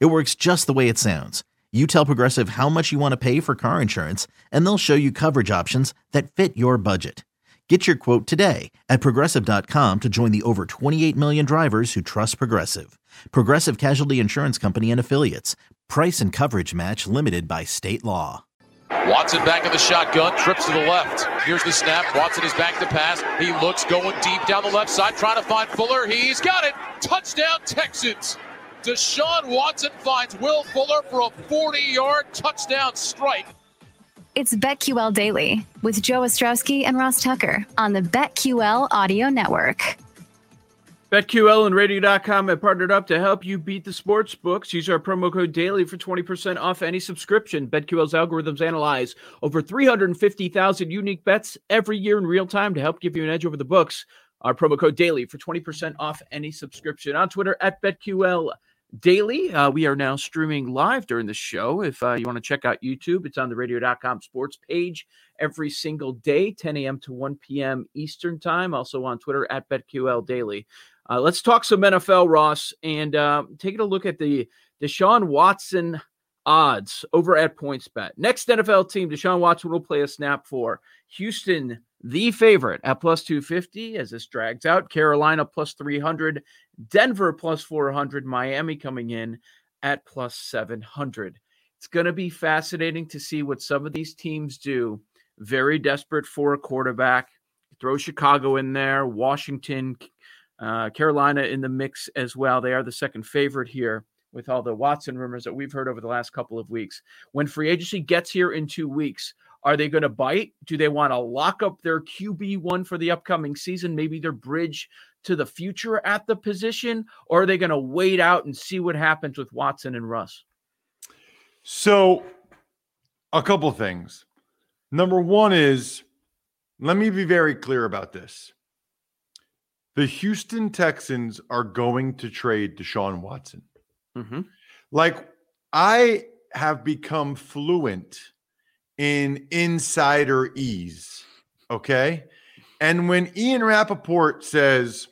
It works just the way it sounds. You tell Progressive how much you want to pay for car insurance, and they'll show you coverage options that fit your budget. Get your quote today at progressive.com to join the over 28 million drivers who trust Progressive. Progressive Casualty Insurance Company and Affiliates. Price and coverage match limited by state law. Watson back in the shotgun, trips to the left. Here's the snap. Watson is back to pass. He looks going deep down the left side, trying to find Fuller. He's got it. Touchdown, Texans. Deshaun Watson finds Will Fuller for a 40 yard touchdown strike. It's BetQL Daily with Joe Ostrowski and Ross Tucker on the BetQL Audio Network. BetQL and Radio.com have partnered up to help you beat the sports books. Use our promo code DAILY for 20% off any subscription. BetQL's algorithms analyze over 350,000 unique bets every year in real time to help give you an edge over the books. Our promo code DAILY for 20% off any subscription. On Twitter at BetQL daily. Uh, we are now streaming live during the show. If uh, you want to check out YouTube, it's on the radio.com sports page every single day, 10 a.m. to 1 p.m. Eastern time. Also on Twitter at BetQL Daily. Uh, let's talk some NFL, Ross, and uh, taking a look at the Deshaun Watson odds over at PointsBet. Next NFL team, Deshaun Watson will play a snap for Houston the favorite at plus 250 as this drags out. Carolina plus 300, Denver plus 400, Miami coming in at plus 700. It's going to be fascinating to see what some of these teams do. Very desperate for a quarterback. Throw Chicago in there, Washington, uh, Carolina in the mix as well. They are the second favorite here with all the Watson rumors that we've heard over the last couple of weeks. When free agency gets here in two weeks, are they going to bite? Do they want to lock up their QB1 for the upcoming season? Maybe their bridge to the future at the position? Or are they going to wait out and see what happens with Watson and Russ? So, a couple things. Number one is let me be very clear about this. The Houston Texans are going to trade Deshaun Watson. Mm-hmm. Like, I have become fluent in insider ease. Okay. And when Ian Rapoport says,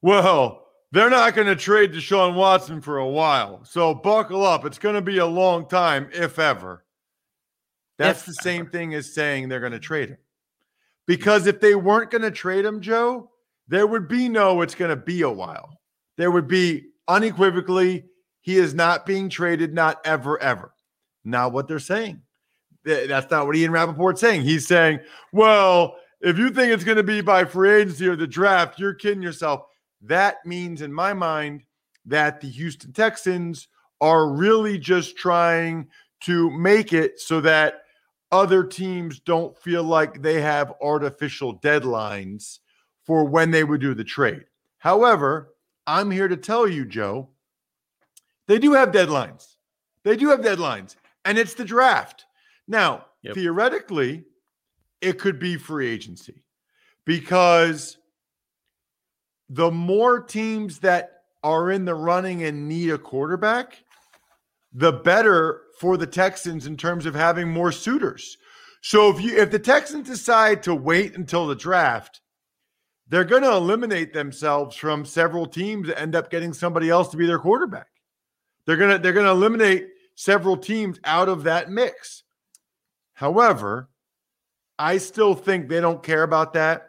well, they're not going to trade Deshaun Watson for a while. So buckle up. It's going to be a long time, if ever. That's if the same ever. thing as saying they're going to trade him. Hmm. Because if they weren't going to trade him, Joe, there would be no, it's going to be a while. There would be unequivocally, he is not being traded, not ever, ever. Not what they're saying. That's not what Ian Rapoport's saying. He's saying, well, if you think it's going to be by free agency or the draft, you're kidding yourself. That means, in my mind, that the Houston Texans are really just trying to make it so that other teams don't feel like they have artificial deadlines for when they would do the trade. However, I'm here to tell you, Joe, they do have deadlines. They do have deadlines, and it's the draft. Now, yep. theoretically, it could be free agency because the more teams that are in the running and need a quarterback, the better for the Texans in terms of having more suitors. So if you if the Texans decide to wait until the draft, they're going to eliminate themselves from several teams that end up getting somebody else to be their quarterback. They're going to they're going to eliminate several teams out of that mix. However, I still think they don't care about that.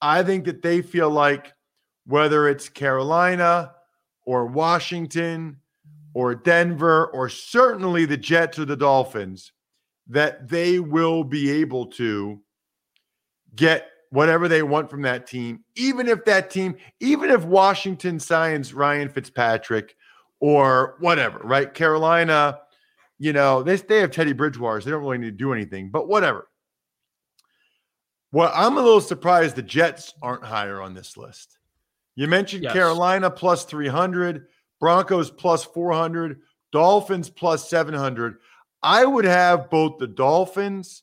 I think that they feel like whether it's Carolina or Washington or Denver or certainly the Jets or the Dolphins, that they will be able to get whatever they want from that team, even if that team, even if Washington signs Ryan Fitzpatrick or whatever, right? Carolina you know, they, they have Teddy Bridgewater, so they don't really need to do anything, but whatever. Well, I'm a little surprised the Jets aren't higher on this list. You mentioned yes. Carolina plus 300, Broncos plus 400, Dolphins plus 700. I would have both the Dolphins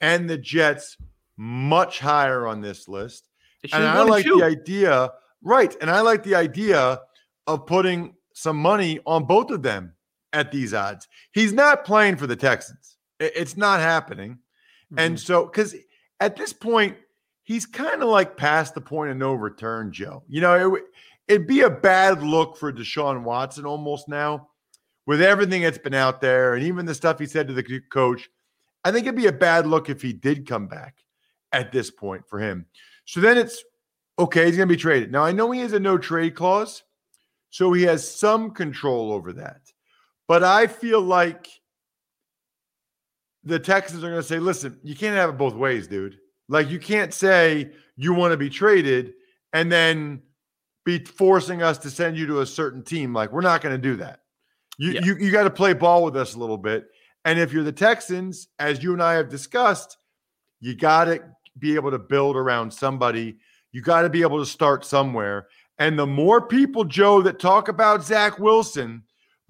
and the Jets much higher on this list. And I like the idea, right? And I like the idea of putting some money on both of them at these odds. He's not playing for the Texans. It's not happening. Mm-hmm. And so, because at this point, he's kind of like past the point of no return, Joe. You know, it, it'd be a bad look for Deshaun Watson almost now with everything that's been out there and even the stuff he said to the coach. I think it'd be a bad look if he did come back at this point for him. So then it's okay, he's going to be traded. Now, I know he has a no trade clause, so he has some control over that. But I feel like the Texans are going to say, listen, you can't have it both ways, dude. Like, you can't say you want to be traded and then be forcing us to send you to a certain team. Like, we're not going to do that. You, yeah. you, you got to play ball with us a little bit. And if you're the Texans, as you and I have discussed, you got to be able to build around somebody. You got to be able to start somewhere. And the more people, Joe, that talk about Zach Wilson,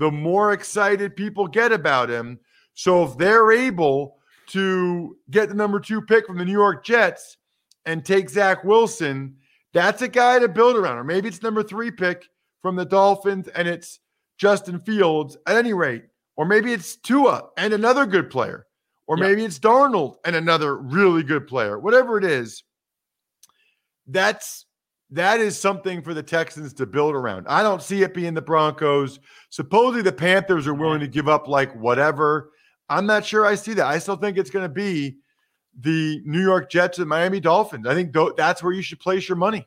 the more excited people get about him. So if they're able to get the number two pick from the New York Jets and take Zach Wilson, that's a guy to build around. Or maybe it's number three pick from the Dolphins and it's Justin Fields at any rate. Or maybe it's Tua and another good player. Or yep. maybe it's Darnold and another really good player. Whatever it is, that's that is something for the Texans to build around. I don't see it being the Broncos. Supposedly the Panthers are willing to give up like whatever. I'm not sure I see that. I still think it's going to be the New York Jets and Miami Dolphins. I think th- that's where you should place your money.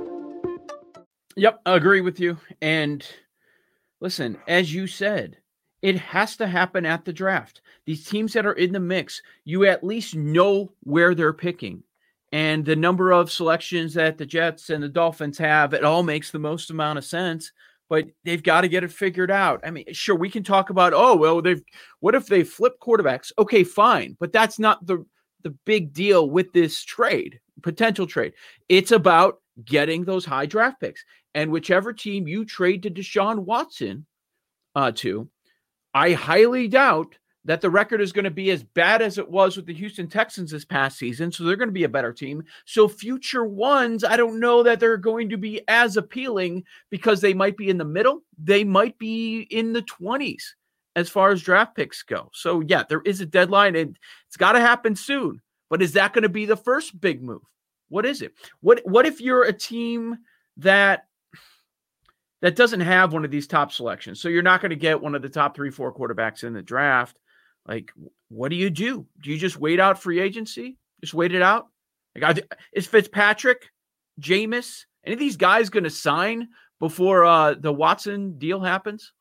Yep, I agree with you. And listen, as you said, it has to happen at the draft. These teams that are in the mix, you at least know where they're picking. And the number of selections that the Jets and the Dolphins have, it all makes the most amount of sense. But they've got to get it figured out. I mean, sure, we can talk about, oh, well, they've what if they flip quarterbacks? Okay, fine. But that's not the the big deal with this trade, potential trade. It's about getting those high draft picks. And whichever team you trade to Deshaun Watson uh, to, I highly doubt that the record is going to be as bad as it was with the Houston Texans this past season. So they're going to be a better team. So future ones, I don't know that they're going to be as appealing because they might be in the middle. They might be in the 20s as far as draft picks go. So yeah, there is a deadline and it's got to happen soon. But is that going to be the first big move? What is it? What what if you're a team that that doesn't have one of these top selections. So you're not going to get one of the top three, four quarterbacks in the draft. Like, what do you do? Do you just wait out free agency? Just wait it out? Like, is Fitzpatrick, Jameis, any of these guys going to sign before uh, the Watson deal happens?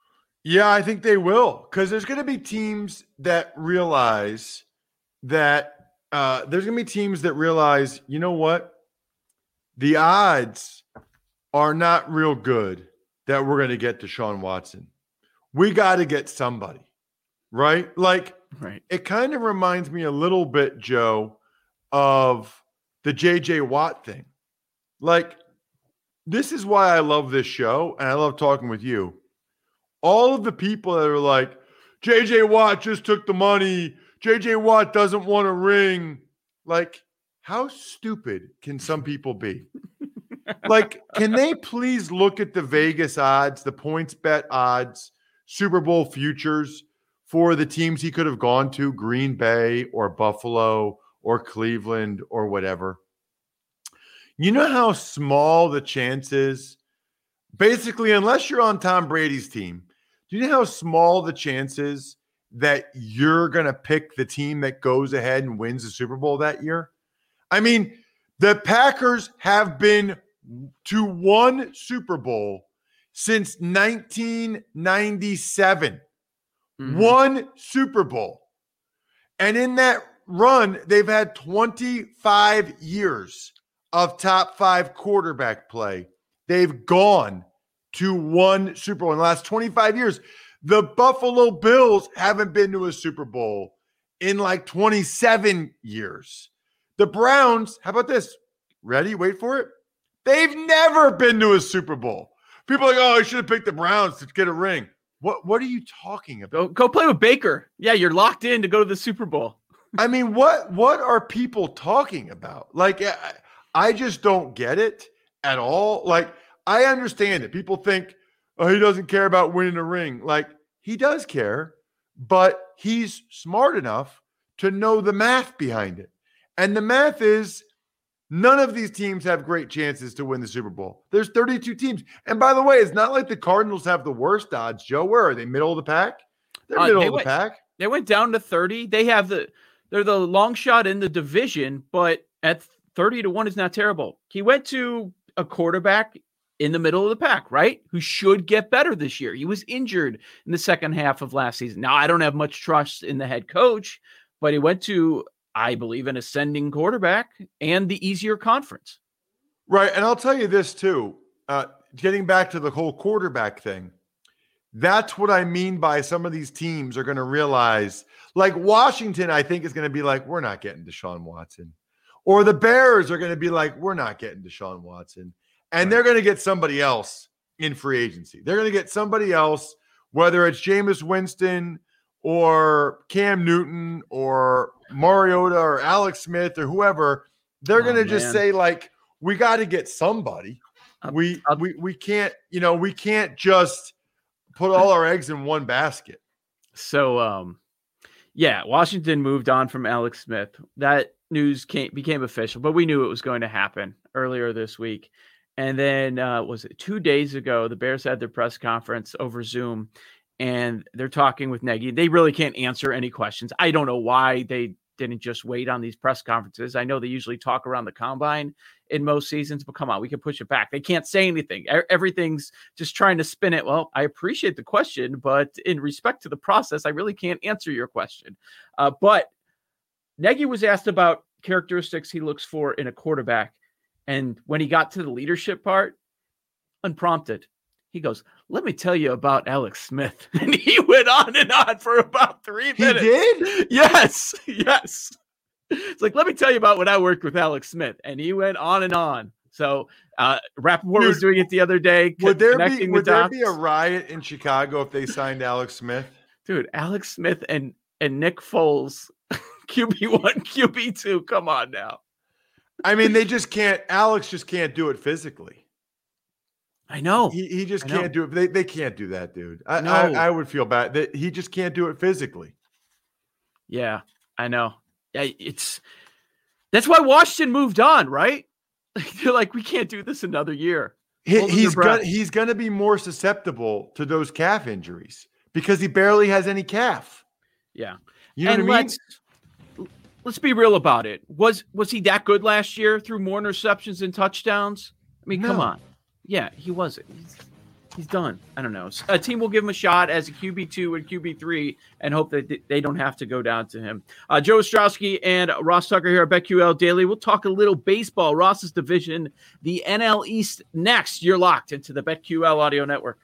Yeah, I think they will because there's going to be teams that realize that uh, there's going to be teams that realize, you know what? The odds are not real good that we're going to get Deshaun Watson. We got to get somebody, right? Like, right. It kind of reminds me a little bit, Joe, of the JJ Watt thing. Like, this is why I love this show and I love talking with you. All of the people that are like, JJ Watt just took the money. JJ Watt doesn't want a ring. Like, how stupid can some people be? like, can they please look at the Vegas odds, the PointsBet odds, Super Bowl futures for the teams he could have gone to, Green Bay or Buffalo or Cleveland or whatever? You know how small the chance is? Basically, unless you're on Tom Brady's team, do you know how small the chance is that you're going to pick the team that goes ahead and wins the Super Bowl that year? I mean, the Packers have been to one Super Bowl since 1997. mm-hmm. one Super Bowl. And in that run, they've had 25 years of top five quarterback play. They've gone to one Super Bowl in the last 25 years. The Buffalo Bills haven't been to a Super Bowl in like 27 years. The Browns, how about this? Ready? Wait for it. They've never been to a Super Bowl. People are like, oh, I should have picked the Browns to get a ring. What what are you talking about? Go, go play with Baker. Yeah, you're locked in to go to the Super Bowl. I mean, what what are people talking about? Like I, I just don't get it at all. Like I understand it. People think, oh, he doesn't care about winning a ring. Like he does care, but he's smart enough to know the math behind it. And the math is none of these teams have great chances to win the Super Bowl. There's 32 teams. And by the way, it's not like the Cardinals have the worst odds. Joe, where are they? Middle of the pack? They're uh, middle they of went, the pack. They went down to 30. They have the they're the long shot in the division, but at 30 to 1 is not terrible. He went to a quarterback in the middle of the pack, right? Who should get better this year. He was injured in the second half of last season. Now, I don't have much trust in the head coach, but he went to, I believe, an ascending quarterback and the easier conference. Right. And I'll tell you this too. Uh, getting back to the whole quarterback thing, that's what I mean by some of these teams are going to realize, like Washington, I think is going to be like, we're not getting Deshaun Watson. Or the Bears are going to be like, we're not getting Deshaun Watson and right. they're going to get somebody else in free agency. They're going to get somebody else, whether it's Jameis Winston or Cam Newton or Mariota or Alex Smith or whoever. They're oh, going to just say like, we got to get somebody. we we we can't, you know, we can't just put all our eggs in one basket. So, um, yeah, Washington moved on from Alex Smith. That news came became official, but we knew it was going to happen earlier this week. And then uh, was it two days ago? The Bears had their press conference over Zoom, and they're talking with Nagy. They really can't answer any questions. I don't know why they didn't just wait on these press conferences. I know they usually talk around the combine in most seasons, but come on, we can push it back. They can't say anything. Everything's just trying to spin it. Well, I appreciate the question, but in respect to the process, I really can't answer your question. Uh, but Nagy was asked about characteristics he looks for in a quarterback. And when he got to the leadership part, unprompted, he goes, Let me tell you about Alex Smith. And he went on and on for about three minutes. He did? Yes. Yes. It's like, let me tell you about when I worked with Alex Smith. And he went on and on. So uh Rapoport Dude, was doing it the other day. Would there be would the there be a riot in Chicago if they signed Alex Smith? Dude, Alex Smith and and Nick Foles, QB one, QB two. Come on now. I mean, they just can't. Alex just can't do it physically. I know. He, he just can't do it. They, they can't do that, dude. I, no. I, I would feel bad that he just can't do it physically. Yeah, I know. Yeah, it's that's why Washington moved on, right? They're like, we can't do this another year. He, he's gonna he's gonna be more susceptible to those calf injuries because he barely has any calf. Yeah, you know and what I mean let's be real about it. Was was he that good last year? Threw more interceptions and touchdowns. I mean, no. come on. Yeah, he wasn't. He's, he's done. I don't know. A team will give him a shot as a QB two and QB three, and hope that they don't have to go down to him. Uh, Joe Ostrowski and Ross Tucker here at BetQL Daily. We'll talk a little baseball. Ross's division, the NL East. Next, you're locked into the BetQL Audio Network.